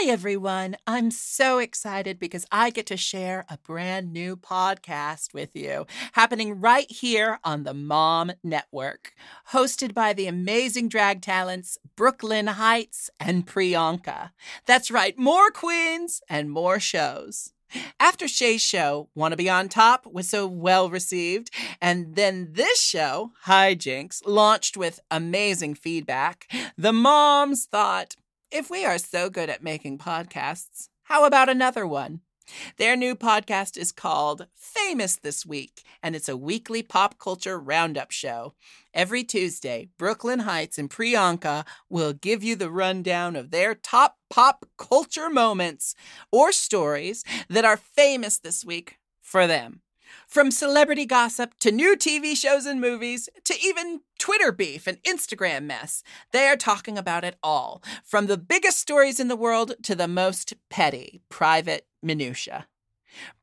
Hi, everyone. I'm so excited because I get to share a brand new podcast with you, happening right here on the Mom Network, hosted by the amazing drag talents Brooke Lynn Hytes and Priyanka. That's right, more queens and more shows. After Shay's show, Wanna Be on Top, was so well received. And then this show, Hijinks, launched with amazing feedback. The moms thought, if we are so good at making podcasts, how about another one? Their new podcast is called Famous This Week, and it's a weekly pop culture roundup show. Every Tuesday, Brooke Lynn Hytes and Priyanka will give you the rundown of their top pop culture moments or stories that are famous this week for them. From celebrity gossip to new TV shows and movies to even Twitter beef and Instagram mess, they are talking about it all, from the biggest stories in the world to the most petty, private minutia.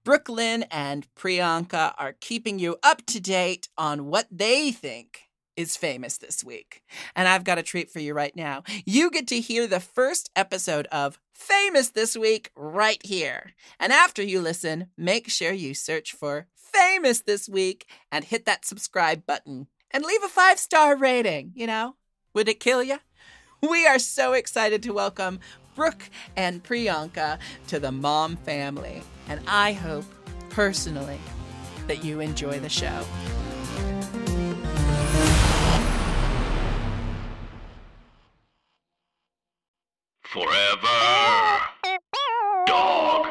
Brooklyn and Priyanka are keeping you up to date on what they think is famous this week. And I've got a treat for you right now. You get to hear the first episode of Famous This Week right here. And after you listen, make sure you search for Famous This Week and hit that subscribe button and leave a five star rating. You know, would it kill you? We are so excited to welcome Brooke and Priyanka to the mom family. And I hope, personally, that you enjoy the show. Forever. Dog.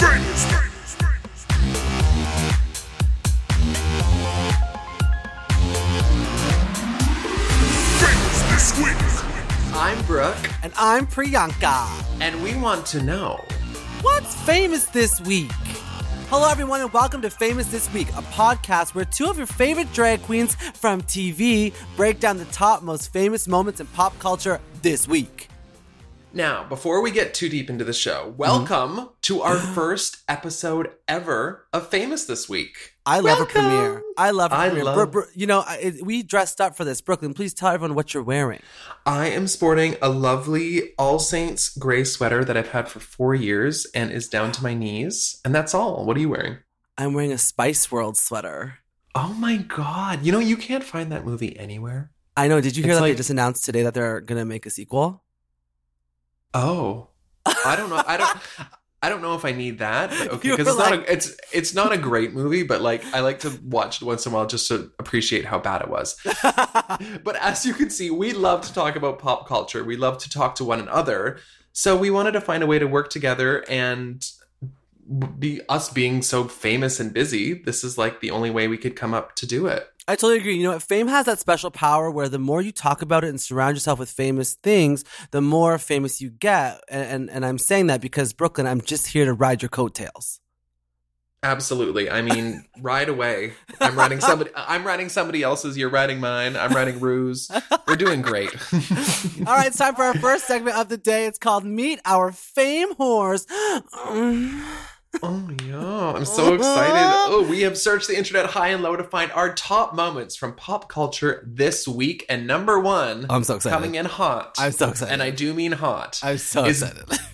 Famous. Famous this week. I'm Brooke, And I'm Priyanka. and we want to know. What's famous this week? Hello, everyone, and welcome to Famous This Week, a podcast where two of your favorite drag queens from TV break down the top most famous moments in pop culture this week. Now, before we get too deep into the show, welcome to our mm-hmm. first episode ever of Famous This Week. I love Welcome. a premiere. I love a I premiere. love- Bro- bro- you know, I- we dressed up for this. Brooklyn, please tell everyone what you're wearing. I am sporting a lovely All Saints gray sweater that I've had for four years and is down to my knees. And that's all. What are you wearing? I'm wearing a Spice World sweater. Oh my god. You know, you can't find that movie anywhere. I know. Did you hear It's that they just announced today that they're going to make a sequel? Oh. I don't know. I don't I don't know if I need that, but okay, because it's like- not a, it's it's not a great movie, but like I like to watch it once in a while just to appreciate how bad it was. but as you can see, we love to talk about pop culture. We love to talk to one another. So we wanted to find a way to work together and be us being so famous and busy. This is like the only way we could come up to do it. I totally agree. You know, what? fame has that special power where the more you talk about it and surround yourself with famous things, the more famous you get. And and, and I'm saying that because Brooklyn, I'm just here to ride your coattails. Absolutely. I mean, ride away. I'm riding somebody. I'm riding somebody else's. You're riding mine. I'm riding Ru's. We're doing great. All right, it's time for our first segment of the day. It's called Meet Our Fame Whores. Oh yeah, I'm so excited. Oh, we have searched the internet high and low to find our top moments from pop culture this week, and number one, I'm so excited. coming in hot. I'm so excited. and I do mean hot. I'm so is- excited.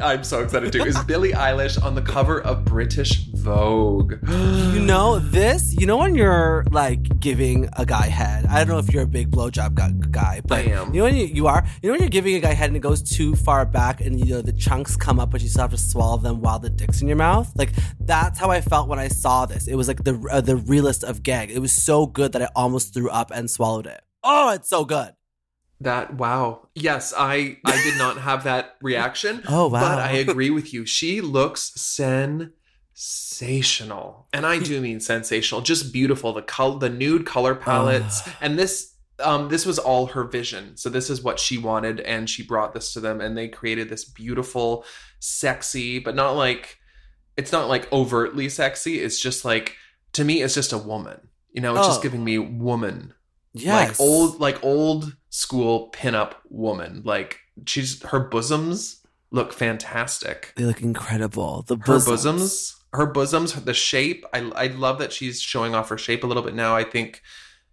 I'm so excited too. Is Billie Eilish on the cover of British Vogue? You know this. You know when you're like giving a guy head. I don't know if you're a big blowjob gu- guy, but you know when you, you are. You know when you're giving a guy head and it goes too far back, and you know the chunks come up, but you still have to swallow them while the dick's in your mouth. Like that's how I felt when I saw this. It was like the uh, the realest of gag. It was so good that I almost threw up and swallowed it. Oh, it's so good. That wow. Yes, I I did not have that reaction. Oh, wow. But I agree with you. She looks sensational. And I do mean sensational. Just beautiful. The color the nude color palettes. and this um this was all her vision. So this is what she wanted and she brought this to them and they created this beautiful sexy but not like it's not like overtly sexy. It's just like to me it's just a woman. You know, it's Oh. just giving me woman Yes. like old like old school pinup woman like she's her bosoms look fantastic. They look incredible. The Her bosoms. bosoms, her bosoms, the shape. I I love that she's showing off her shape a little bit now. I think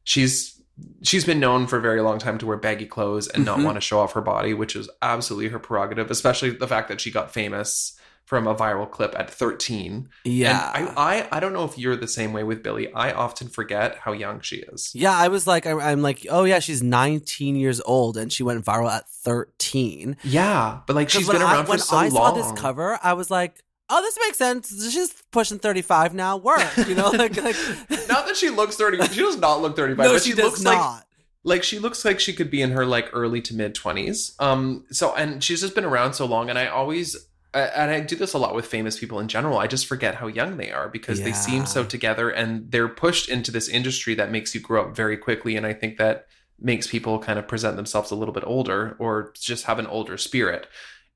she's she's been known for a very long time to wear baggy clothes and not Mhm. want to show off her body, which is absolutely her prerogative. Especially the fact that she got famous from a viral clip at 13. Yeah. And I, I I don't know if you're the same way with Billie. I often forget how young she is. yeah, I was like, I'm, I'm like, oh yeah, she's 19 years old and she went viral at 13. Yeah, but like she's been when I- around for when I saw this cover, I was like, oh, this makes sense. She's pushing 35 now. Work, you know, like, like not that she looks 30. She does not look 35. no, but she, she, does looks like not. like she looks like she could be in her like early to mid 20s um so and she's just been around so long and i always and i do this a lot with famous people in general. I just forget how young they are because they seem so together and they're pushed into this industry that makes you grow up very quickly. And i think that makes people kind of present themselves a little bit older or just have an older spirit.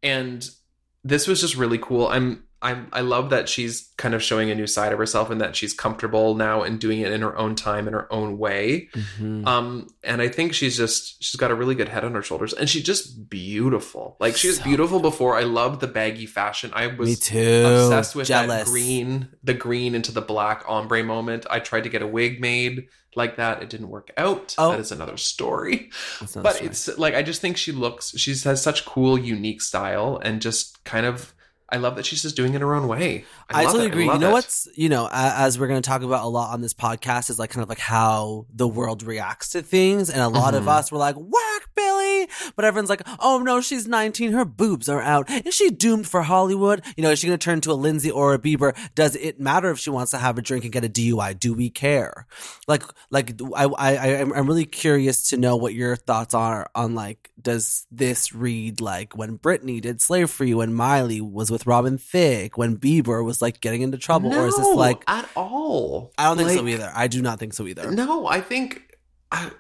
And this was just really cool. I'm I'm, I love that she's kind of showing a new side of herself and that she's comfortable now and doing it in her own time in her own way. Mhm. Um, and I think she's just she's got a really good head on her shoulders, and she's just beautiful. Like she was So beautiful before. I loved the baggy fashion. I was Me too. obsessed with Jealous. that green, the green into the black ombre moment. I tried to get a wig made like that. It didn't work out. Oh. That is another story. But true. it's like I just think she looks. She has such cool, unique style, and just kind of. I love that she's just doing it her own way. I, love totally it. agree. You know it. what's you know, as we're going to talk about a lot on this podcast is like kind of like how the world reacts to things, and a lot of Mhm. us were like, "Whack, Billie," but everyone's like, "Oh no, she's 19, her boobs are out. Is she doomed for Hollywood? You know, is she going to turn to a Lindsay or a Bieber? Does it matter if she wants to have a drink and get a DUI? Do we care? Like, like I, I, I I'm I'm really curious to know what your thoughts are on like, does this read like when Britney did "Slave for You" and Miley was with Robin Thicke, when Bieber was like getting into trouble, or is this like? at all? I don't think so either. I do not think so either. No, I think. I,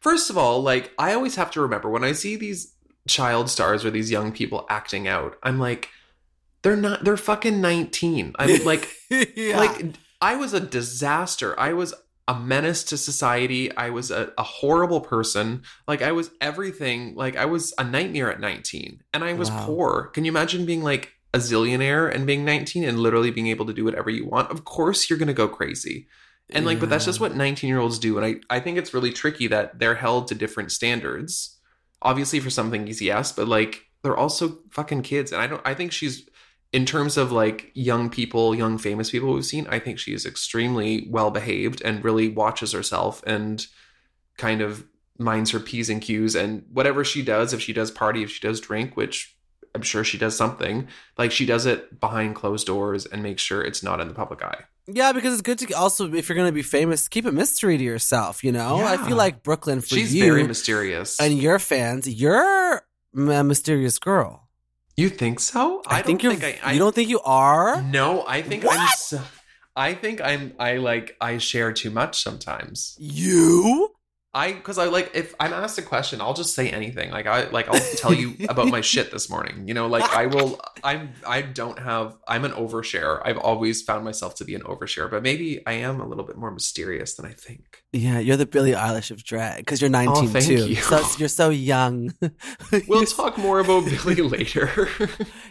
first of all, like I always have to remember when I see these child stars or these young people acting out, I'm like, they're not. They're fucking nineteen. I'm like, yeah. like I was a disaster. I was a menace to society. I was a, a horrible person. Like I was everything. Like I was a nightmare at 19, and I was Wow. poor. Can you imagine being like a zillionaire and being 19 and literally being able to do whatever you want? Of course, you're gonna go crazy. And like, but that's just what 19 year olds do. And I, I think it's really tricky that they're held to different standards. Obviously, for some things, yes, but like they're also fucking kids. And I don't, I think she's, in terms of like young people, young famous people we've seen, I think she is extremely well behaved and really watches herself and kind of minds her P's and Q's. And whatever she does, if she does party, if she does drink, which I'm sure she does something, like she does it behind closed doors and makes sure it's not in the public eye. Yeah, because it's good to also if you're going to be famous, keep a mystery to yourself. You know, I feel like Brooklyn for She's you very mysterious. and your fans, you're a mysterious girl. You think so? I, don't think you're. I, I, you don't think you are? No, I think I'm. So, I think I'm. I like. I share too much sometimes. You? I because I like if I'm asked a question, I'll just say anything. Like I like I'll tell you about my shit this morning. You know, like I will. I'm. I don't have. I'm an overshare. I've always found myself to be an overshare, but maybe I am a little bit more mysterious than I think. Yeah, you're the Billie Eilish of drag because you're 19 Oh, too. you. So you're so young. We'll talk more about Billie later.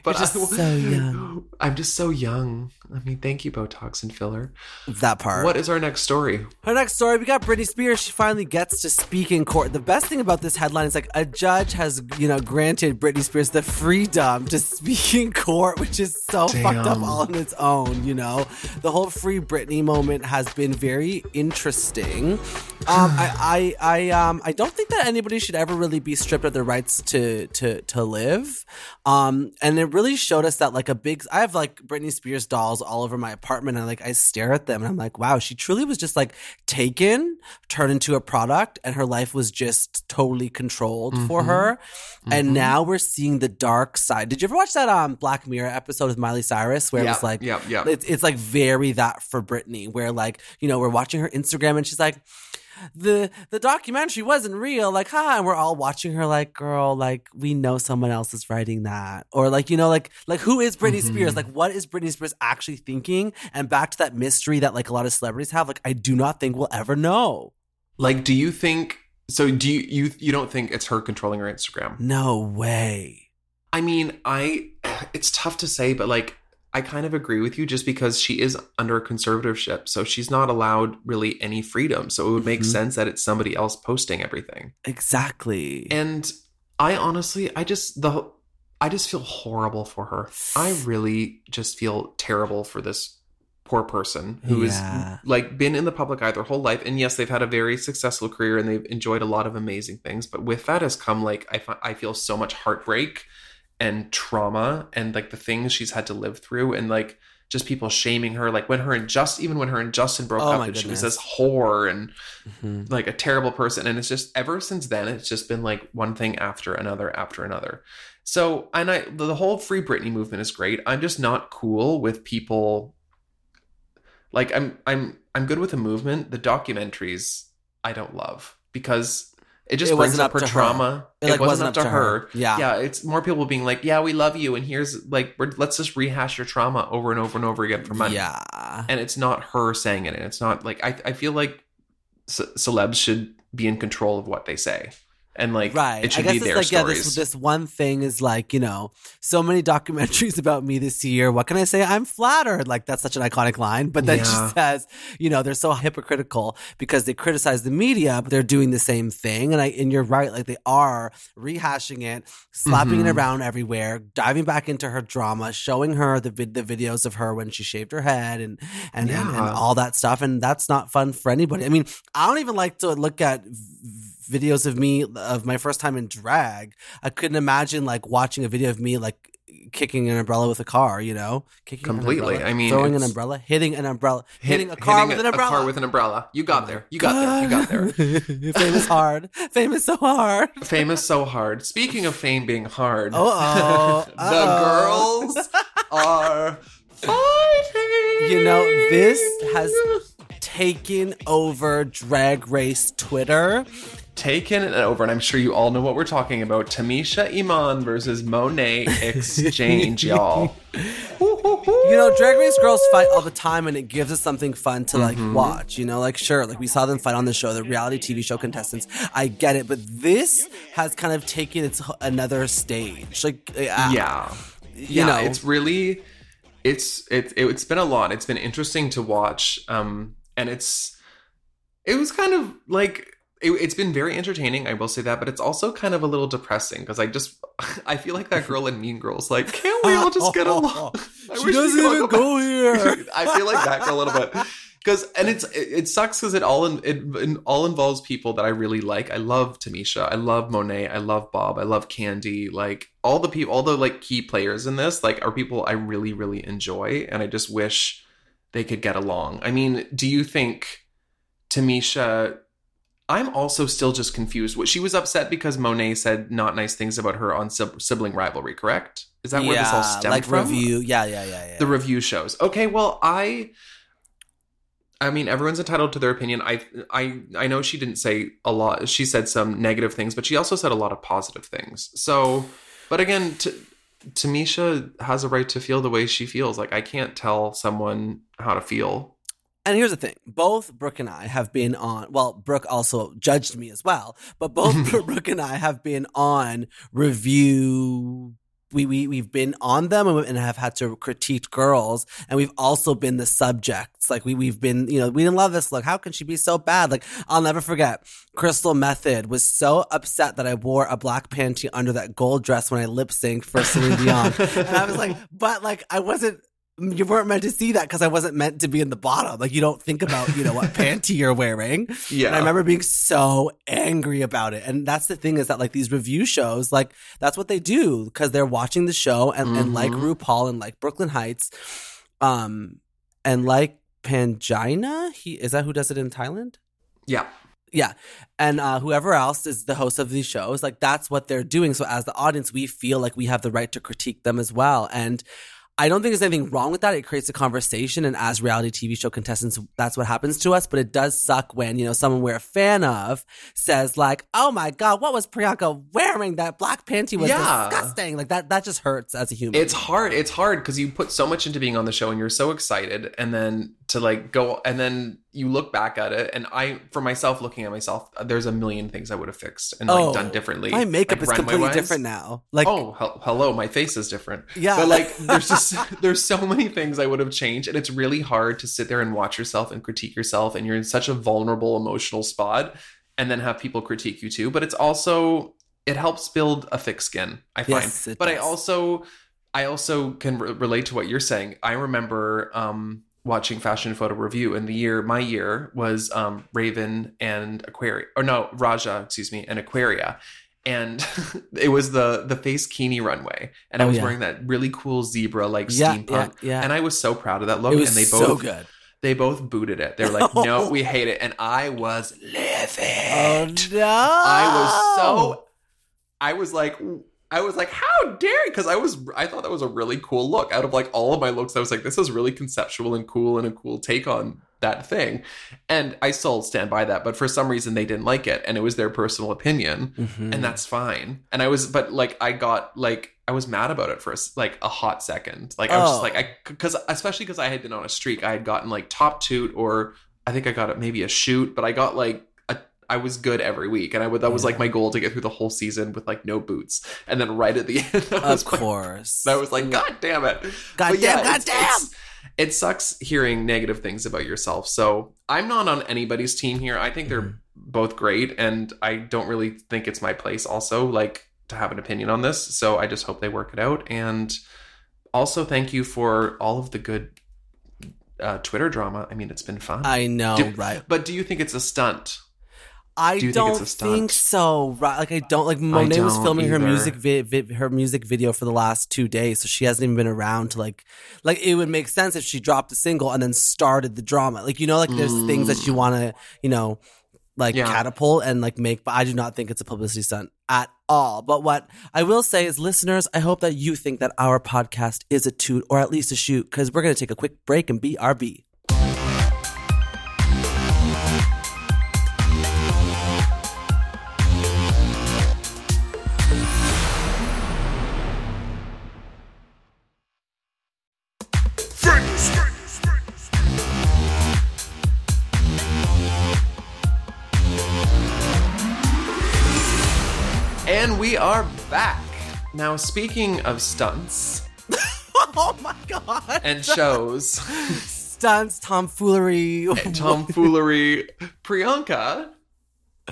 but just I- so young. I'm just so young. I mean, thank you, Botox and filler. that part. What is our next story? Our next story, we got Britney Spears. She finally gets to speak in court. The best thing about this headline is like a judge has, you know, granted Britney Spears the freedom to speak in court, which is so fucked up all on its own. You know, the whole free Britney moment has been very interesting. Um, I, I, I, um, I don't think that anybody should ever really be stripped of their rights to, to, to live. Um, and it really showed us that like a big, I have like Britney Spears dolls all over my apartment and like I stare at them and I'm like, wow, she truly was just like taken, turned into a product and her life was just totally controlled for Mhm. her. And Mhm. now we're seeing the dark side. Did you ever watch that um Black Mirror episode with Miley Cyrus where it was like yeah, yeah. it's it's like very that for Britney, where like you know we're watching her Instagram and she's like, the the documentary wasn't real, like ha, and we're all watching her like, girl, like we know someone else is writing that, or like you know like like who is Britney Mhm. Spears? Like what is Britney Spears actually thinking? And back to that mystery that like a lot of celebrities have, like I do not think we'll ever know. Like, do you think? So, do you you you don't think it's her controlling her Instagram? No way. I mean, I it's tough to say, but like I kind of agree with you just because she is under conservatorship, so she's not allowed really any freedom. So it would make Mhm. sense that it's somebody else posting everything. Exactly. And I honestly, I just the I just feel horrible for her. I really just feel terrible for this poor person who has like been in the public eye their whole life. And yes, they've had a very successful career and they've enjoyed a lot of amazing things. But with that has come like I I feel so much heartbreak and trauma and like the things she's had to live through and like just people shaming her like when her and just even when her and Justin broke Oh up and she was this whore and Mhm. like a terrible person and it's just ever since then it's just been like one thing after another after another so and i the whole free britney movement is great i'm just not cool with people like i'm i'm i'm good with the movement the documentaries i don't love because it just It brings wasn't up her to her. trauma It, like, wasn't up to her. Yeah. yeah it's more people being like yeah we love you and here's like we're, let's just rehash your trauma over and over and over again for money Yeah. and it's not her saying it and it's not like i, I feel like ce- celebs should be in control of what they say and like right. it should I guess be it's their like yeah, this this one thing is like you know so many documentaries about me this year. What can I say? I'm flattered. Like that's such an iconic line. But then Yeah. she says, you know, they're so hypocritical because they criticize the media, but they're doing the same thing. And I and you're right. Like they are rehashing it, slapping Mhm. it around everywhere, diving back into her drama, showing her the vid- the videos of her when she shaved her head and and, and and all that stuff. And that's not fun for anybody. I mean, I don't even like to look at v- videos of me of my first time in drag. I couldn't imagine like watching a video of me like kicking an umbrella with a car, you know? Kicking Completely. umbrella, I mean, throwing an umbrella, hitting an umbrella, Hit- hitting a car hitting with a- an umbrella. a car with an umbrella you got Oh there you got there you got there. Famous hard. Famous so hard. famous so hard speaking of fame being hard Uh-oh. the girls are fighting You know, this has taken over drag race Twitter. taken it over, and I'm sure you all know what we're talking about. Tamisha Iman versus Monet X Change, y'all. You know, drag race girls fight all the time and it gives us something fun to like Mm-hmm. watch. You know, like sure, like we saw them fight on the show, the reality TV show contestants. I get it, but this has kind of taken its another stage. Like, uh, yeah you yeah know, it's really it's it, it's been a lot it's been interesting to watch um and it's it was kind of like it, it's been very entertaining i will say that but it's also kind of a little depressing because i just i feel like that girl in mean girls like can't we all just get along I she doesn't even go go here. I feel like that girl a little bit because and it's it, it sucks because it all in, it, it all involves people that I really like. I love Tamisha, I love Monet, I love Bob, I love Candy. Like all the people, all the like key players in this, like are people I really really enjoy, and I just wish they could get along. I mean, do you think Tamisha? I'm also still just confused. What she was upset because Monet said not nice things about her on sibling rivalry. Correct? Is that where this all stemmed like from? review. Yeah, yeah, yeah, yeah. the review shows. Okay, well, I I mean, everyone's entitled to their opinion. I I I know she didn't say a lot. She said some negative things, but she also said a lot of positive things. So, but again, t- Tamisha has a right to feel the way she feels. Like I can't tell someone how to feel. And here's the thing: both Brooke and I have been on. Well, Brooke also judged me as well, but both Brooke and I have been on review. We we we've been on them and, have had to critique girls, and we've also been the subjects. Like we we've been, you know, we didn't love this look. How can she be so bad? Like I'll never forget. Crystal Methyd was so upset that I wore a black panty under that gold dress when I lip synced for Celine Dion, and I was like, but like I wasn't you weren't meant to see that because I wasn't meant to be in the bottom. Like you don't think about, you know, what panty you're wearing. Yeah, And I remember being so angry about it. And that's the thing is that like these review shows, like that's what they do because they're watching the show and, and like Mhm. RuPaul and like Brooke Lynn Hytes, um, and like Pangina. He is that who does it in Thailand? yeah, Yeah. And uh, whoever else is the host of these shows, like that's what they're doing. So as the audience, we feel like we have the right to critique them as well. And I don't think there's anything wrong with that. It creates a conversation. And as reality TV show contestants, that's what happens to us. But it does suck when, you know, someone we're a fan of says like, oh my God, what was Priyanka wearing? That black panty was Yeah. disgusting. Like that, that just hurts as a human. it's hard. It's hard because you put so much into being on the show and you're so excited, and then to like go and then you look back at it and I for myself looking at myself there's a million things I would have fixed and like Oh, done differently. My makeup like, is completely wise. different now. Like, oh, hel- hello, my face is different. yeah. But like there's just there's so many things I would have changed and it's really hard to sit there and watch yourself and critique yourself and you're in such a vulnerable emotional spot and then have people critique you too, but it's also it helps build a thick skin, I find. Yes, but I also I also can re- relate to what you're saying. I remember um watching fashion photo review and the year my year was um Raven and Aquaria or no Raja excuse me and Aquaria and it was the the face Kini runway and I Oh, was yeah. wearing that really cool zebra like yeah, steampunk yeah, yeah. and I was so proud of that look and they so both good. they both booted it they were like no we hate it and I was livid Oh no! I was so I was like I was like how dare because I was I thought that was a really cool look. Out of like all of my looks I was like this is really conceptual and cool and a cool take on that thing. And I still stand by that but for some reason they didn't like it and it was their personal opinion Mhm. and that's fine. And I was but like I got like I was mad about it for a like a hot second. Like I was Oh. just like I because especially because I had been on a streak. I had gotten like top toot or I think I got it maybe a shoot but I got like I was good every week and I would that was like my goal to get through the whole season with like no boots and then right at the end of course. that was like god damn it God But damn, yeah, God it's- damn. it's- it sucks hearing negative things about yourself. So I'm not on anybody's team here. I think they're Mhm. both great, and I don't really think it's my place also like to have an opinion on this. So I just hope they work it out. And also thank you for all of the good uh, Twitter drama. I mean, it's been fun. I know, Do- right? but do you think it's a stunt? I Do you think think so. Right? Like I don't like Monet was don't filming her music vi- vi- her music video for the last two days, so she hasn't even been around to like like it would make sense if she dropped the single and then started the drama. Like you know, like there's things that you want to you know like Mm. Yeah. catapult and like make, but I do not think it's a publicity stunt at all. But what I will say is, listeners, I hope that you think that our podcast is a toot or at least a shoot because we're gonna take a quick break and BRB. Back. Now, speaking of stunts oh my god! and shows, Stunts, tomfoolery. and tomfoolery, Priyanka,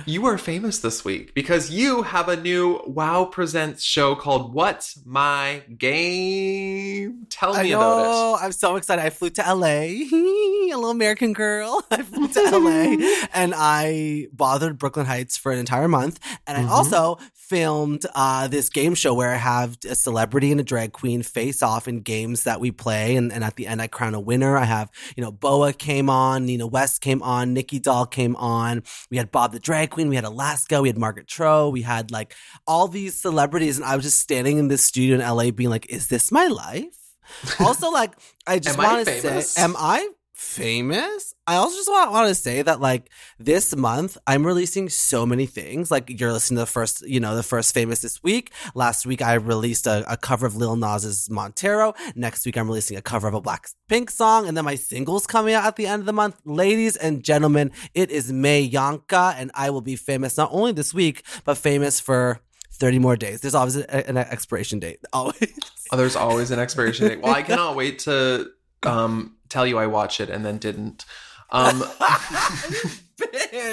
you are famous this week because you have a new Wow Presents show called What's My Game? Tell I me know. about I'm so excited. I flew to LA, a little American girl. I flew to LA and I bothered Brooke Lynn Hytes for an entire month. And I Mhm. also filmed uh, this game show where I have a celebrity and a drag queen face off in games that we play. And, and at the end, I crown a winner. I have, you know, Boa came on, Nina West came on, Nicky Doll came on. We had Bob the drag queen. We had Alaska. We had Margaret Cho. We had like all these celebrities. And I was just standing in this studio in LA being like, is this my life? also, like, I just want to say, am I famous? I also just want, want to say that, like, this month, I'm releasing so many things. Like, you're listening to the first, you know, the first famous this week. Last week, I released a, a cover of Lil Nas's Montero. Next week, I'm releasing a cover of a Blackpink song. And then my single's coming out at the end of the month. Ladies and gentlemen, it is May Yonka, and I will be famous not only this week, but famous for 30 more days. There's always an expiration date. Always. Oh, there's always an expiration date. Well, I cannot wait to um, tell you I watch it and then didn't. Um,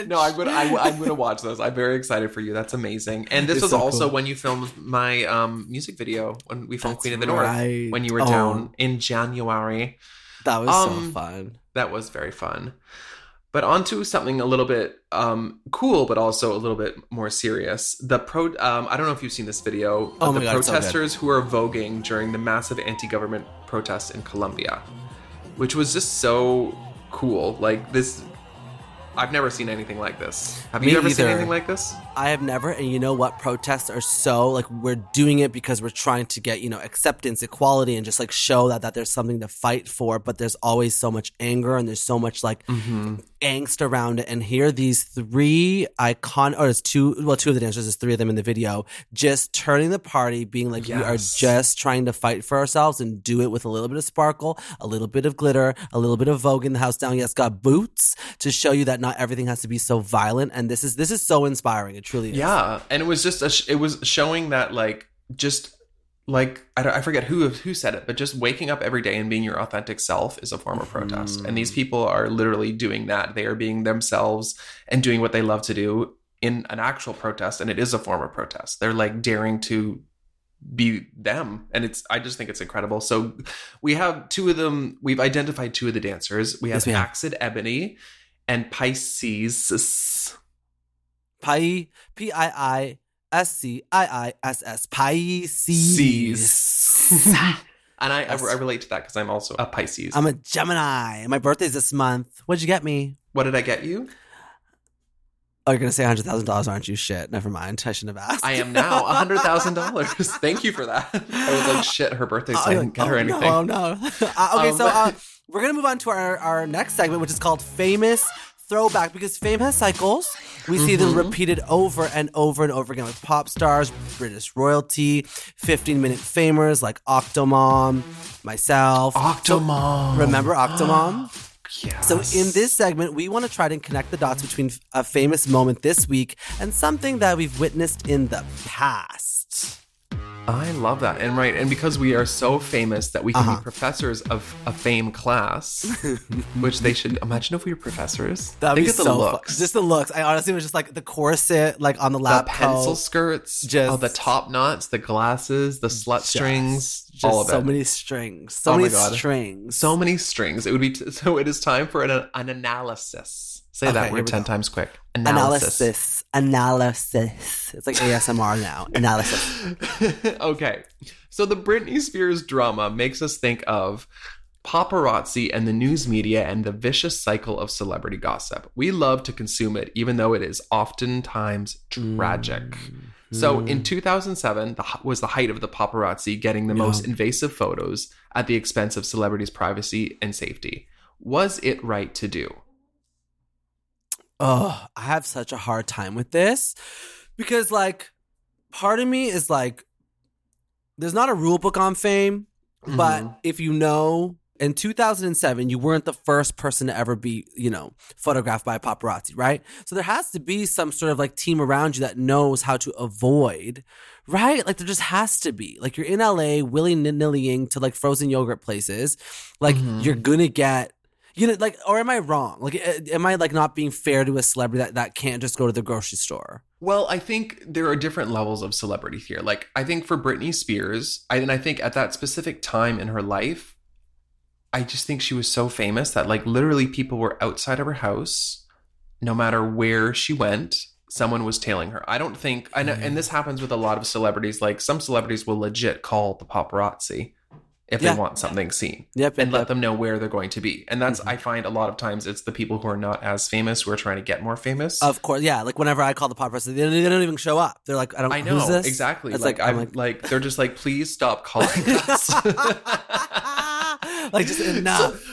no, I'm gonna I, I'm gonna watch those. I'm very excited for you. That's amazing. And this It's was so also cool. when you filmed my um, music video when we filmed That's Queen of the right. North when you were Oh. down in January. That was Um, so fun. That was very fun. But onto something a little bit um, cool, but also a little bit more serious. The pro. Um, I don't know if you've seen this video. Oh the God, it's so protesters who are voguing during the massive anti-government protests in Colombia, which was just so cool. Like this, I've never seen anything like this. Have Me you ever seen anything like this? I have never, and you know what? Protests are so like we're doing it because we're trying to get you know acceptance, equality, and just like show that that there's something to fight for. But there's always so much anger, and there's so much like Mm-hmm. Angst around it. And here these three icon or it's two well two of the dancers there's three of them in the video just turning the party being like we are just trying to fight for ourselves and do it with a little bit of sparkle a little bit of glitter a little bit of vogue in the house down. Yes got boots to show you that not everything has to be so violent. And this is this is so inspiring. It truly is. Yeah, and it was just a sh- it was showing that like just like I, don't, I forget who who said it, but just waking up every day and being your authentic self is a form of protest. And these mm. people are literally doing that. They are being themselves and doing what they love to do in an actual protest, and it is a form of protest. They're like daring to be them and it's i just think it's incredible so we have two of them we've identified two of the dancers we have Yes, we have. Axid ebony and pisces Pi P I I S C I I S S Pisces. and I, I, I relate to that because I'm also a Pisces. I'm a Gemini. My birthday's this month. What'd you get me? what did I get you? Oh, you're gonna say hundred thousand dollars, aren't you? Shit. Never mind. I shouldn't have asked. I am now hundred thousand dollars. Thank you for that. I was like, shit, her birthday, so I didn't get her oh, anything. No, oh, no. Uh, okay, Um, so uh, we're gonna move on to our, our next segment, which is called famous throwback because fame has cycles. We see them Mm-hmm. repeated over and over and over again with pop stars, British royalty, 15 minute famers like Octomom, myself. Octomom. Remember Octomom? Yes. So, in this segment, we want to try to connect the dots between a famous moment this week and something that we've witnessed in the past. I love that. And right, and because we are so famous that we can Uh-huh. be professors of a fame class, which they should imagine if we were professors. That'd be of the so fu- Just the looks. I honestly was just like the corset, like on the the lap pencil coat. skirts, Just- oh, the top knots, the glasses, the slut strings, Just all of so it. many strings. So Oh my many strings. so many strings. It would be t- so. It is time for an, an analysis. Say Okay, that here word ten go. times quick. analysis. Analysis. It's like ASMR now. Analysis. okay, so the Britney Spears drama makes us think of paparazzi and the news media and the vicious cycle of celebrity gossip. We love to consume it, even though it is oftentimes tragic. Mm-hmm. So in 2007, the, was the height of the paparazzi getting the most invasive photos at the expense of celebrities' privacy and safety. Was it right to do? Oh, I have such a hard time with this because, like, part of me is like, there's not a rule book on fame, but Mhm. if you know, in 2007, you weren't the first person to ever be, you know, photographed by a paparazzi, right? So there has to be some sort of like team around you that knows how to avoid, right? Like there just has to be. Like you're in LA willy nillying to like frozen yogurt places, like Mhm. you're gonna get. You know, like, or am I wrong? Like, am I like not being fair to a celebrity that, that can't just go to the grocery store? Well, I think there are different levels of celebrity here. Like, I think for Britney Spears, I, and I think at that specific time in her life, I just think she was so famous that, like, literally people were outside of her house, no matter where she went, someone was tailing her. I don't think, I know, and mm. this happens with a lot of celebrities. Like, some celebrities will legit call the paparazzi if Yeah. they want something seen Yep, and yep, let them know where they're going to be. And that's, mm-hmm. I find a lot of times it's the people who are not as famous who are trying to get more famous. Of course, yeah. Like whenever I call the paparazzi, they don't, they don't even show up. They're like, I don't. I know who's this? exactly. It's like, like, I'm I'm like, they're just like, please stop calling us. like just enough.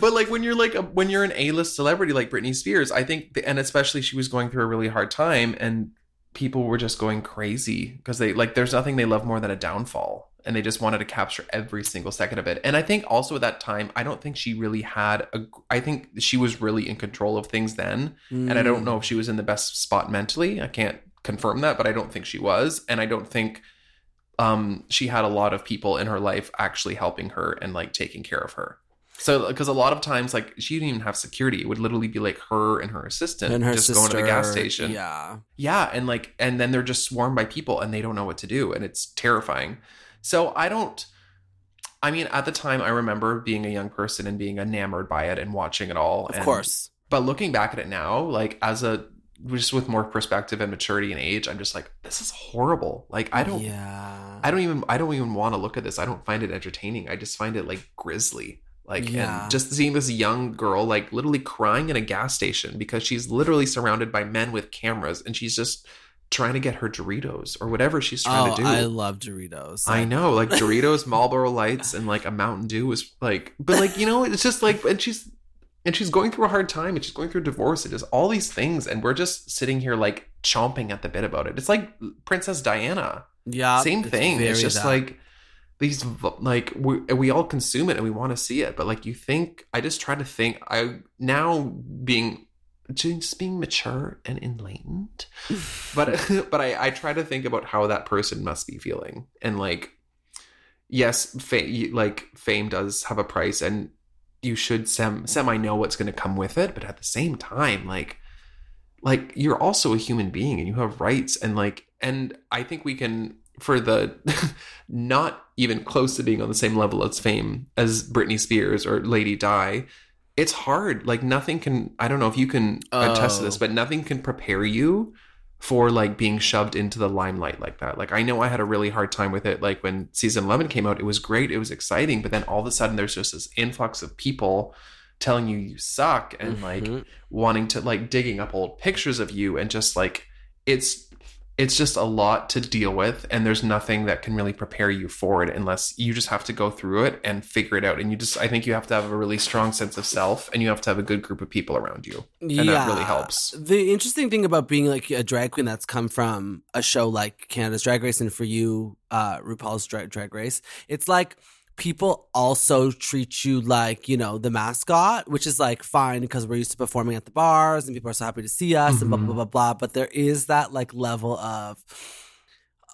but like when you're like a, when you're an A-list celebrity like Britney Spears, I think, the, and especially she was going through a really hard time, and people were just going crazy because they like there's nothing they love more than a downfall, and they just wanted to capture every single second of it. And I think also at that time, I don't think she really had a. I think she was really in control of things then, and I Mm. don't know if she was in the best spot mentally. I can't confirm that, but I don't think she was, and I don't think um she had a lot of people in her life actually helping her and like taking care of her. So because a lot of times like she didn't even have security. It would literally be like her and her assistant and her just sister, going to the gas station. Yeah. Yeah, and like and then they're just swarmed by people and they don't know what to do and it's terrifying. So I don't I mean at the time I remember being a young person and being enamored by it and watching it all. Of and- course. but looking back at it now, like as a just with more perspective and maturity and age, I'm just like, this is horrible. Like I don't Yeah. I don't even I don't even want to look at this. I don't find it entertaining. I just find it like grisly. Like Yeah. and just seeing this young girl like literally crying in a gas station because she's literally surrounded by men with cameras and she's just trying to get her Doritos or whatever she's trying oh, to do. I love Doritos. I know, like Doritos, Marlboro Lights, and like a Mountain Dew was like, but like you know, it's just like, and she's and she's going through a hard time and she's going through a divorce and just all these things and we're just sitting here like chomping at the bit about it it's like princess diana Yeah, same it's thing it's very just that. like these like we, we all consume it and we want to see it but like you think i just try to think i now being just being mature and enlightened. But but I, I try to think about how that person must be feeling. And like yes fa- like fame does have a price and you should sem- semi know what's going to come with it. But at the same time like like you're also a human being and you have rights. And like and i think we can for the not even close to being on the same level as fame as britney spears or lady di it's hard like nothing can i don't know if you can attest to this Oh. but nothing can prepare you for like being shoved into the limelight like that like i know i had a really hard time with it like when season 11 came out it was great it was exciting but then all of a sudden there's just this influx of people telling you you suck and like Mhm. wanting to like digging up old pictures of you and just like it's it's just a lot to deal with and there's nothing that can really prepare you for it unless you just have to go through it and figure it out. And you just i think you have to have a really strong sense of self and you have to have a good group of people around you. And that really helps. The interesting thing about being like a drag queen that's come from a show like Canada's Drag Race and for you, uh, RuPaul's Drag, drag Race, it's like people also treat you like, you know, the mascot, which is like fine because we're used to performing at the bars and people are so happy to see us and blah, blah, blah, blah. But there is that like level of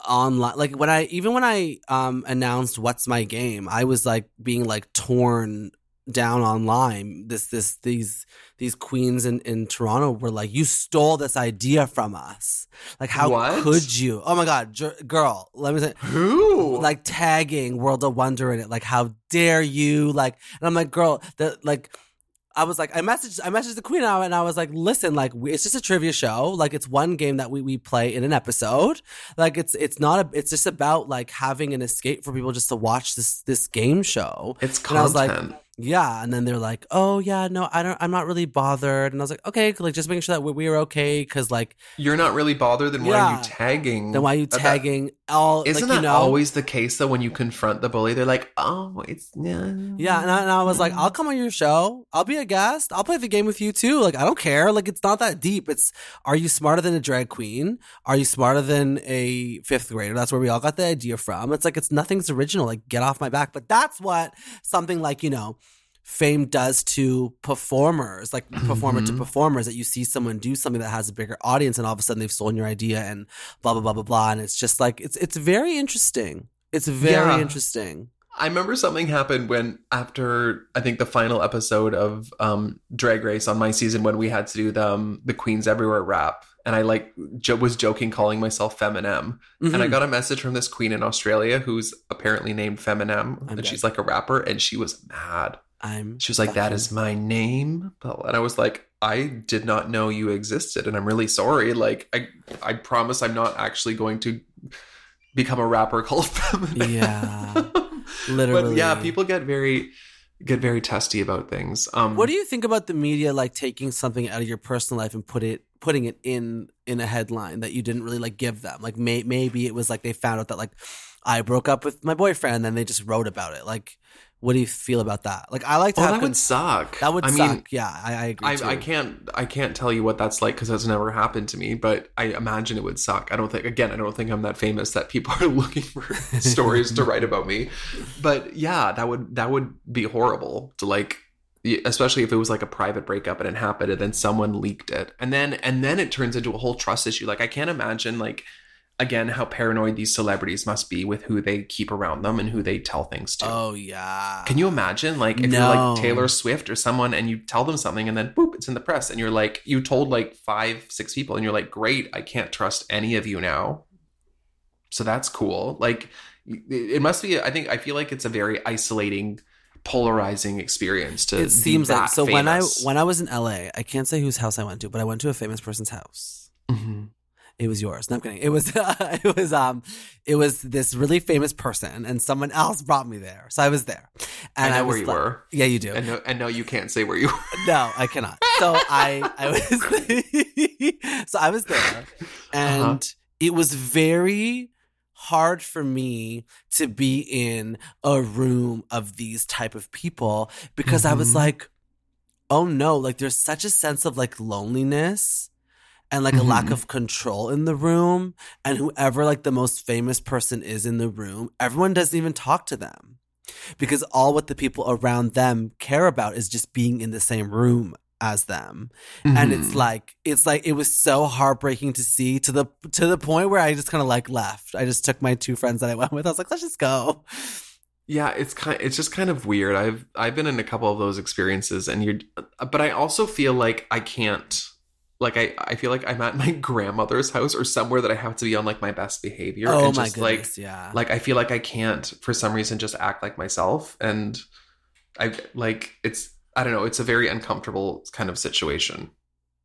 online like when i even when i um announced what's my game i was like being like torn down online this this these these queens in in toronto were like you stole this idea from us like how What? could you oh my god j- girl let me say who like tagging world of wonder in it like how dare you like and i'm like girl the like I was like, I messaged, I messaged the queen out, and I was like, listen, like, we, it's just a trivia show. Like, it's one game that we we play in an episode. Like, it's it's not a, it's just about like having an escape for people just to watch this this game show. it's And I was like, content Yeah, and then they're like, "Oh yeah, no, I don't. I'm not really bothered." And I was like, "Okay, like just making sure that we, we are okay." Because like, you're not really bothered then why are you tagging then why are you That- tagging all? isn't like, that you know, always the case though when you confront the bully they're like oh it's yeah Yeah, and I, and I was like, I'll come on your show. I'll be a guest. I'll play the game with you too. Like, I don't care. Like, it's not that deep. It's, are you smarter than a drag queen? Are you smarter than a fifth grader? That's where we all got the idea from. It's like, it's nothing's original. Like, get off my back. But that's what something like, you know, fame does to performers, like performer to Mhm. performers, that you see someone do something that has a bigger audience and all of a sudden they've stolen your idea and blah, blah, blah, blah, blah. And it's just like, it's, it's very interesting. It's very Yeah. interesting. I remember something happened when after I think the final episode of um, Drag Race on my season when we had to do the um, the Queens Everywhere rap, and I like jo- was joking calling myself Feminem, and I Mhm. got a message from this queen in Australia who's apparently named Feminem, I'm and dead. she's like a rapper, and she was mad. I'm She was like, "That is my name," and I was like, "I did not know you existed, and I'm really sorry. Like, I I promise I'm not actually going to become a rapper called Feminem." Yeah. Literally. But yeah, people get very get very testy about things. Um What do you think about the media like taking something out of your personal life and put it putting it in in a headline that you didn't really like give them? Like may, maybe it was like they found out that like I broke up with my boyfriend and they just wrote about it. Like what do you feel about that? Like I like to Oh, have that would suck. that would I suck. mean, yeah, I, I agree. I. I can't I can't tell you what that's like because that's never happened to me. But I imagine it would suck. I don't think again I don't think I'm that famous that people are looking for stories to write about me. But yeah, that would that would be horrible to like, especially if it was like a private breakup and it happened and then someone leaked it and then and then it turns into a whole trust issue. Like I can't imagine like again how paranoid these celebrities must be with who they keep around them and who they tell things to. Oh yeah. Can you imagine, like, if you're like Taylor Swift or someone and you tell them something and then boop, it's in the press and you're like, you told like five, six people and you're like, great, I can't trust any of you now. So that's cool. Like, it must be, I think, I feel like it's a very isolating, polarizing experience to it seems like so when I when I was in LA, I can't say whose house I went to, but I went to a famous person's house. Mhm. It was yours. No, I'm kidding. It was it was um it was this really famous person, and someone else brought me there, so I was there. And I know was where you like- were. Yeah, you do. And no, and no, you can't say where you were. no, I cannot. So I I was so I was there, and Uh-huh. it was very hard for me to be in a room of these type of people because I was Mhm. like oh no, like there's such a sense of like loneliness and like a lack Mhm. of control in the room. And whoever like the most famous person is in the room, everyone doesn't even talk to them because all what the people around them care about is just being in the same room as them and it's Mhm. like it's like it was so heartbreaking to see to the to the point where I just kind of like left. I just took my two friends that I went with. I was like, let's just go. Yeah, it's kind. It's just kind of weird. I've I've been in a couple of those experiences, and you're. But I also feel like I can't. Like I, I feel like I'm at my grandmother's house or somewhere that I have to be on like my best behavior. oh and my just, like goodness, yeah. like I feel like I can't for some reason just act like myself, and I like it's. I don't know. It's a very uncomfortable kind of situation.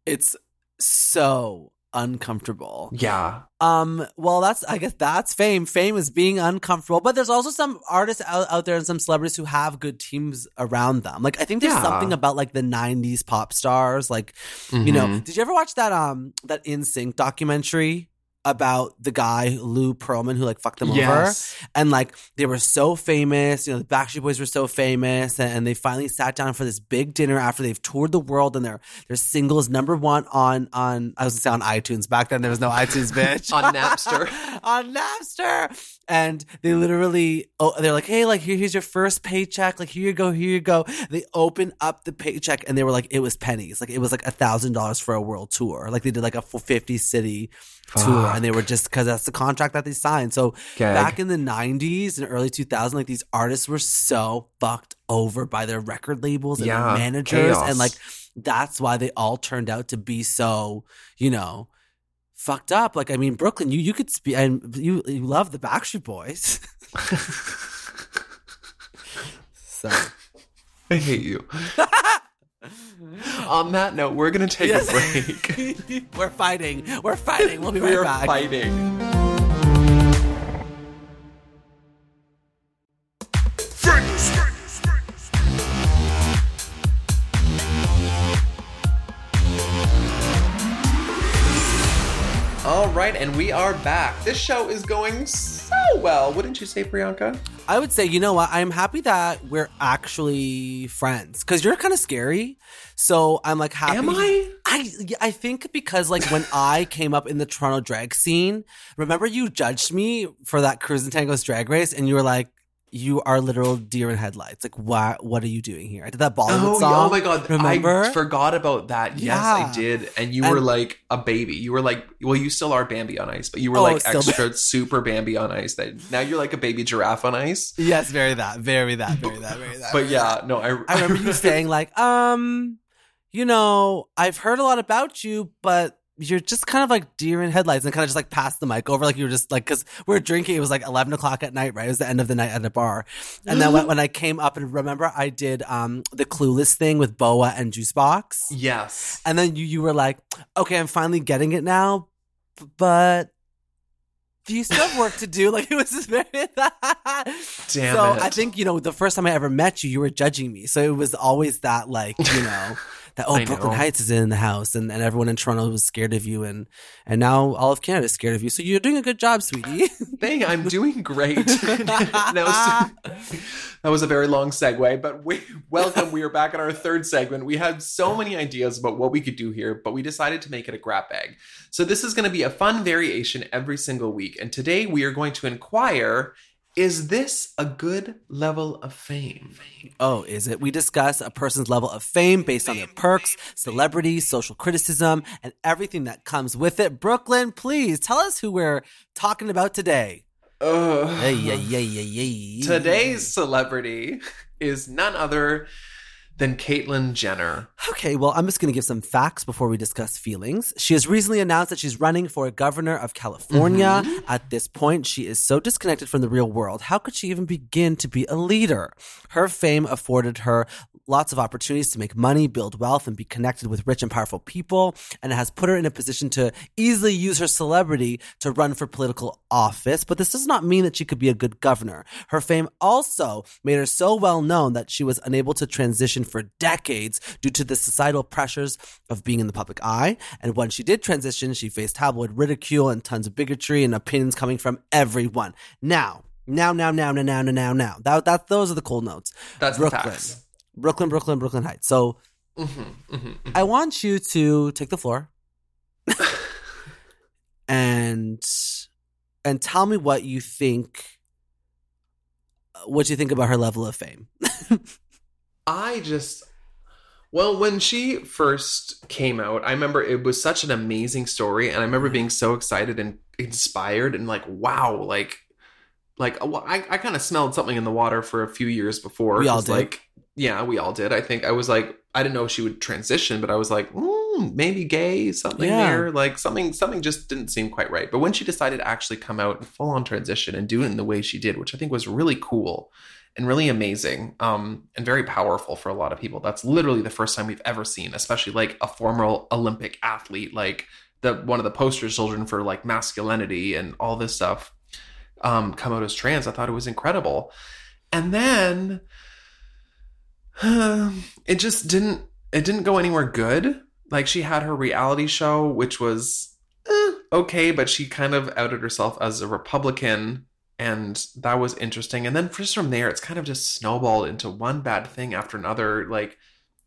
it's so uncomfortable. Yeah. Um, well, that's I guess that's fame. Fame is being uncomfortable, but there's also some artists out, out there and some celebrities who have good teams around them. Like I think there's Yeah. something about like the '90s pop stars, like you know. Mhm. Did you ever watch that um that In Sync documentary about the guy Lou Pearlman who like fucked them over? And like they were so famous you know the backstreet boys were so famous and, and they finally sat down for this big dinner after they've toured the world and their their singles number one on on i was gonna say on itunes back then there was no itunes bitch On Napster. on napster and they mm. literally oh they're like hey like here, here's your first paycheck. Like here you go here you go. They open up the paycheck and they were like it was pennies. Like it was like a thousand dollars for a world tour. Like they did like a full 50 city tour and they were just because that's the contract that they signed. So Gag. back in the 90s and early 2000s like these artists were so fucked over by their record labels and Yeah, managers. Chaos. and like that's why they all turned out to be so you know fucked up like i mean Brooke Lynn you you could speak and you you love the backstreet boys so I hate you. On that note, we're gonna take Yes. a break. we're fighting we're fighting we'll be right We're back fighting. All right, and we are back. This show is going so well, wouldn't you say, Priyanka? I would say, you know what? I'm happy that we're actually friends because you're kind of scary. So I'm like happy. Am I? I I think because like when I came up in the Toronto drag scene, remember you judged me for that Crews and Tangos drag race, and you were like, "You are literal deer in headlights. Like, what? What are you doing here?" I did that Bollywood Oh, song. oh my god! Remember? I forgot about that. Yes, Yeah. I did. And you And- were like a baby. You were like, well, you still are Bambi on ice, but you were Oh, like extra super Bambi on ice. That now you're like a baby giraffe on ice. yes, very that, very that, very that, very that. But yeah, no, I I remember you saying like, um, you know, I've heard a lot about you, but you're just kind of like deer in headlights and kind of just like passed the mic over like you were just like because we are drinking it was like 11 o'clock at night right it was the end of the night at a bar and then when, when i came up and remember i did um the clueless thing with boa and Juice Boxx yes. and then you you were like okay i'm finally getting it now but do you still have work to do like it was just very Damn so it. I think you know the first time I ever met you, you were judging me. So it was always that like you know that oh I Brooke Lynn know. Hytes is in the house, and, and everyone in Toronto was scared of you, and and now all of Canada is scared of you. So you're doing a good job, sweetie. Thing, I'm doing great. that, was, that was a very long segue, but we welcome. We are back in our third segment. We had so many ideas about what we could do here, but we decided to make it a grab bag. So this is going to be a fun variation every single week. And today we are going to inquire: Is this a good level of fame? oh, is it? We discuss a person's level of fame based on their perks, celebrity, social criticism, and everything that comes with it. Brooke Lynn, please tell us who we're talking about today. Hey, yeah, yeah, yeah, yeah. Today's celebrity is none other than Caitlyn Jenner. Okay, well, I'm just going to give some facts before we discuss feelings. She has recently announced that she's running for governor of California. Mm-hmm. At this point, she is so disconnected from the real world. How could she even begin to be a leader? Her fame afforded her lots of opportunities to make money, build wealth, and be connected with rich and powerful people, and it has put her in a position to easily use her celebrity to run for political office. But this does not mean that she could be a good governor. Her fame also made her so well known that she was unable to transition for decades due to the societal pressures of being in the public eye. And when she did transition, she faced tabloid ridicule and tons of bigotry and opinions coming from everyone. Now, now, now, now, now, now, now, now. That, that those are the cool notes. That's Brooke Lynn, Brooklyn, Brooke Lynn, Brooklyn Heights. So, mm-hmm, mm-hmm, mm-hmm. I want you to take the floor and and tell me what you think. What you think about her level of fame? I just well, when she first came out, I remember it was such an amazing story, and I remember being so excited and inspired, and like, wow, like, like well, I, I kind of smelled something in the water for a few years before. We all did. Like, yeah, we all did. I think I was like, I didn't know if she would transition, but I was like, mm, maybe gay, something Yeah. there, like something, something just didn't seem quite right. But when she decided to actually come out and full on transition and do it in the way she did, which I think was really cool and really amazing um, and very powerful for a lot of people. That's literally the first time we've ever seen, especially like a former Olympic athlete, like the one of the poster children for like masculinity and all this stuff, um, come out as trans. I thought it was incredible, and then it just didn't. It didn't go anywhere good. Like she had her reality show, which was eh, okay, but she kind of outed herself as a Republican and that was interesting. And then just from there it's kind of just snowballed into one bad thing after another like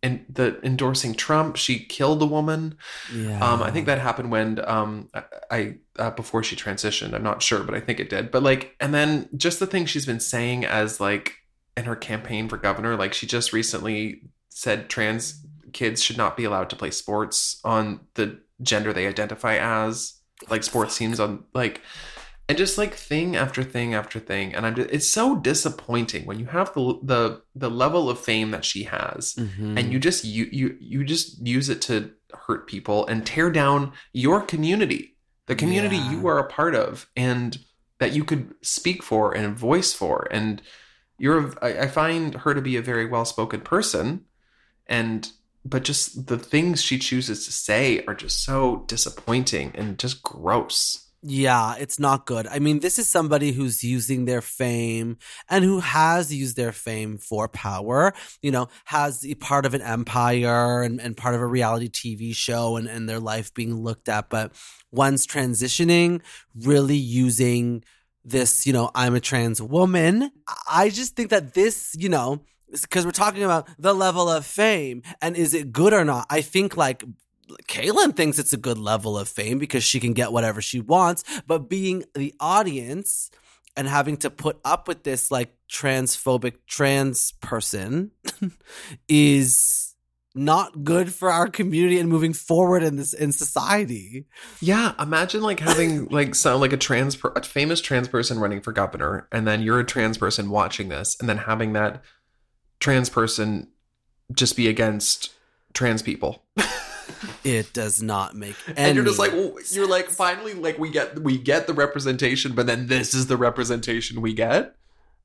and the endorsing trump she killed a woman. Yeah. um i think that happened when um i, I uh, before she transitioned. I'm not sure but i think it did. But like and then just the thing she's been saying as like in her campaign for governor like she just recently said trans kids should not be allowed to play sports on the gender they identify as like sports teams on like and just like thing after thing after thing and i'm just it's so disappointing when you have the the the level of fame that she has Mhm. and you just you you you just use it to hurt people and tear down your community the community Yeah. you are a part of and that you could speak for and voice for and you're—I find her to be a very well-spoken person and but just the things she chooses to say are just so disappointing and just gross Yeah, it's not good. I mean, this is somebody who's using their fame and who has used their fame for power, you know, has part of an empire and, and part of a reality TV show and, and their life being looked at. But once transitioning, really using this, you know, I'm a trans woman, I just think that this, you know, because we're talking about the level of fame and is it good or not? I think like Caitlyn thinks it's a good level of fame because she can get whatever she wants, but being the audience and having to put up with this like transphobic trans person is not good for our community and moving forward in this in society. Yeah, imagine like having like sound like a trans per- a famous trans person running for governor, and then you're a trans person watching this, and then having that trans person just be against trans people, It does not make any and you're just like well, you're like finally like we get we get the representation, but then this is the representation we get.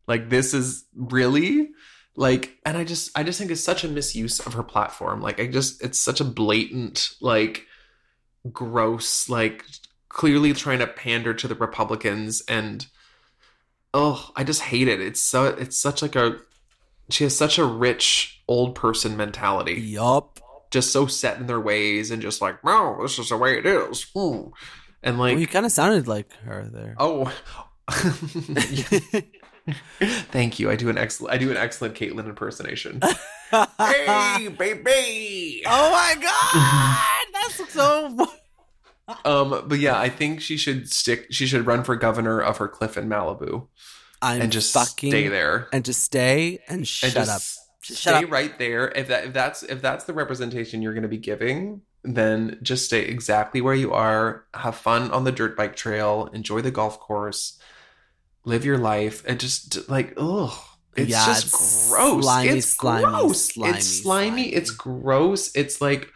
Like this is really like, and I just I just think it's such a misuse of her platform. Like I just it's such a blatant like gross like clearly trying to pander to the republicans and oh i just hate it it's so it's such like a she has such a rich old person mentality yup. Just so set in their ways and just like no this is the way it is. And like Well, you kind of sounded like her there. oh. Thank you. I do an excellent i do an excellent Caitlyn impersonation. Hey baby! Oh my god, that's so. Um, but yeah, I think she should stick. She should run for governor of her cliff in Malibu I'm and just fucking stay there. and just stay and and shut just. Stay right there. If that if that's if that's the representation you're going to be giving, then just stay exactly where you are. Have fun on the dirt bike trail. Enjoy the golf course. Live your life. And just like ugh. It's Yeah, just it's gross. slimy, it's slimy, gross. slimy, it's slimy. slimy. It's gross. It's like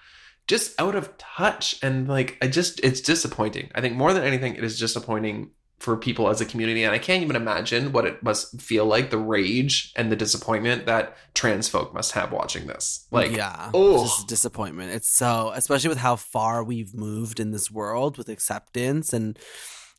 just out of touch and like I just it's disappointing. I think more than anything it is disappointing for people as a community and I can't even imagine what it must feel like the rage and the disappointment that trans folk must have watching this. Like yeah, oh. just disappointment. It's so, especially with how far we've moved in this world with acceptance and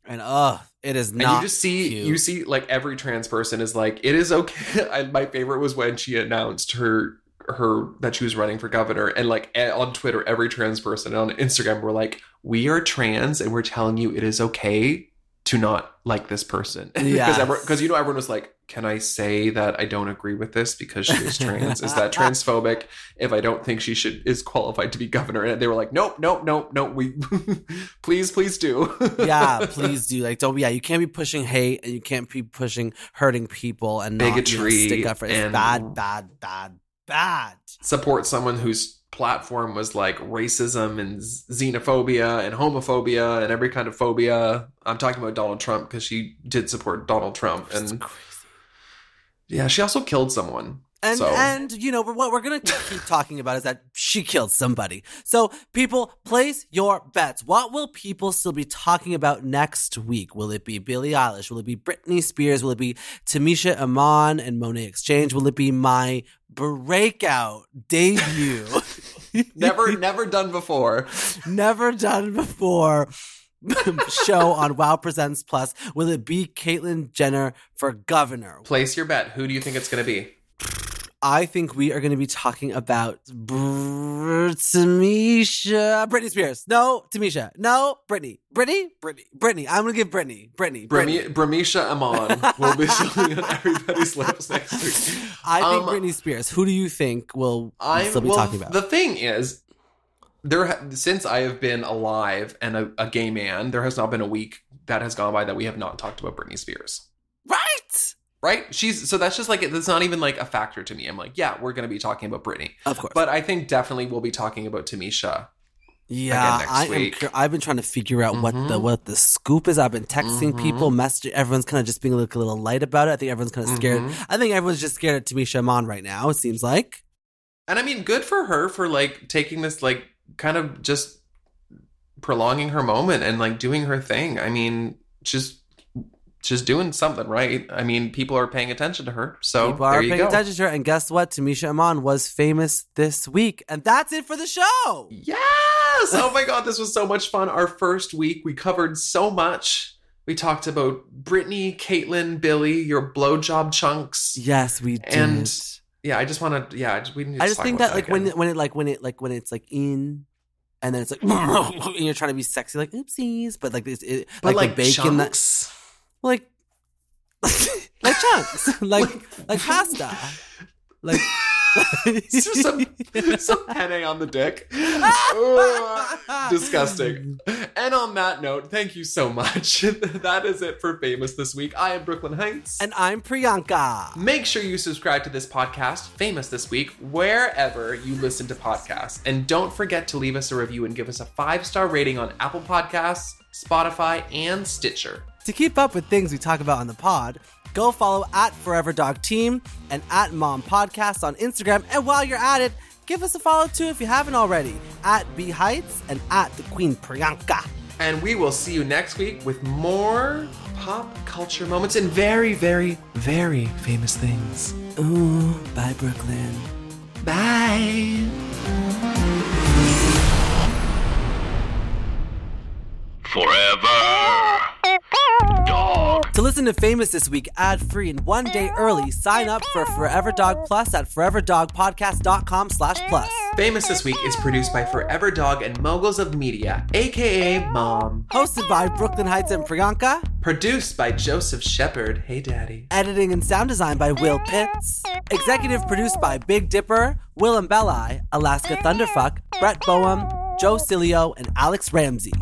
and uh, it is and not. you just see cute. you see like every trans person is like it is okay. I, my favorite was when she announced her her that she was running for governor and like on Twitter every trans person and on Instagram were like we are trans and we're telling you it is okay to not like this person Yes. because because you know everyone was like can i say that i don't agree with this because she is trans is that transphobic if i don't think she should is qualified to be governor and they were like nope nope nope nope we please please do yeah, please do. Like, don't. Yeah, you can't be pushing hate, and you can't be pushing hurting people and not, you know, Bigotry stick up for it. It's bad, bad, bad, bad. support someone whose platform was like racism and xenophobia and homophobia and every kind of phobia. I'm talking about Donald Trump because she did support Donald Trump and crazy. yeah, she also killed someone. And So- and you know what we're gonna keep talking about is that she killed somebody. So people, place your bets. What will people still be talking about next week? Will it be Billie Eilish? Will it be Britney Spears? Will it be Tamisha Iman and Monet X Change? Will it be my breakout debut? Never, never done before. never done before. show on Wow Presents Plus. Will it be Caitlyn Jenner for governor? Place your bet. Who do you think it's going to be? I think we are going to be talking about Br- Tamisha, Britney Spears. No, Tamisha. No, Britney. Britney, Britney, Britney. I'm going to give Britney, Britney, Britney. Brami- Bramisha Amon will be something on everybody's lips next week. I think Um, Britney Spears. Who do you think will I'm still be well, talking about? The thing is, there since I have been alive and a, a gay man, there has not been a week that has gone by that we have not talked about Britney Spears. Right? She's so that's just like it's not even like a factor to me. I'm like, yeah, we're gonna be talking about Britney, Of course. but I think definitely we'll be talking about Tamisha. Yeah, next I am. week. cur- I've been trying to figure out what the Mhm. what the scoop is. I've been texting Mhm. people, messaging. Everyone's kind of just being a little, a little light about it. I think everyone's kind of scared. Mhm. I think everyone's just scared of Tamisha Iman right now. It seems like. And I mean, good for her for like taking this like kind of just prolonging her moment and like doing her thing. I mean, just just doing something right. I mean, people are paying attention to her. So People are there you paying go. attention to her, and guess what? Tamisha Iman was famous this week, and that's it for the show. Yes! Oh my god, this was so much fun. Our first week, we covered so much. We talked about Britney, Caitlyn, Billie, your blowjob chunks. Yes, we did. And Yeah, I just want to. Yeah, I just, we need to I just talk think about that like when again. when it like when it like when it's like in. And then it's like, and you're trying to be sexy, like oopsies, but like this, it, but like, like, bacon that, chunks, like like chunks like like pasta like It's just some some penne on the dick. Disgusting. And on that note, thank you so much. that is it for Famous this week. I am Brooke Lynn Hytes. and i'm priyanka Make sure you subscribe to this podcast, Famous This Week, wherever you listen to podcasts. And don't forget to leave us a review and give us a five star rating on Apple Podcasts, Spotify, and Stitcher. To keep up with things we talk about on the pod go follow at forever dog team and at mom podcast on instagram and while you're at it give us a follow too if you haven't already at b heights and at the queen priyanka And we will see you next week with more pop culture moments and very, very, very famous things. ooh bye Brooke Lynn Bye. Forever. Dog. To listen to Famous this week ad free and one day early, sign up for Forever Dog Plus at foreverdogpodcast.com slash plus. Famous This Week is produced by Forever Dog and Moguls of Media, aka Mom. Hosted by Brooke Lynn Hytes and Priyanka. Produced by Joseph Shepard. Hey, Daddy. Editing and sound design by Will Pitts. Executive produced by Big Dipper, Willam Belli, Alaska Thunderfuck, Brett Boehm, Joe Cilio, and Alex Ramsey.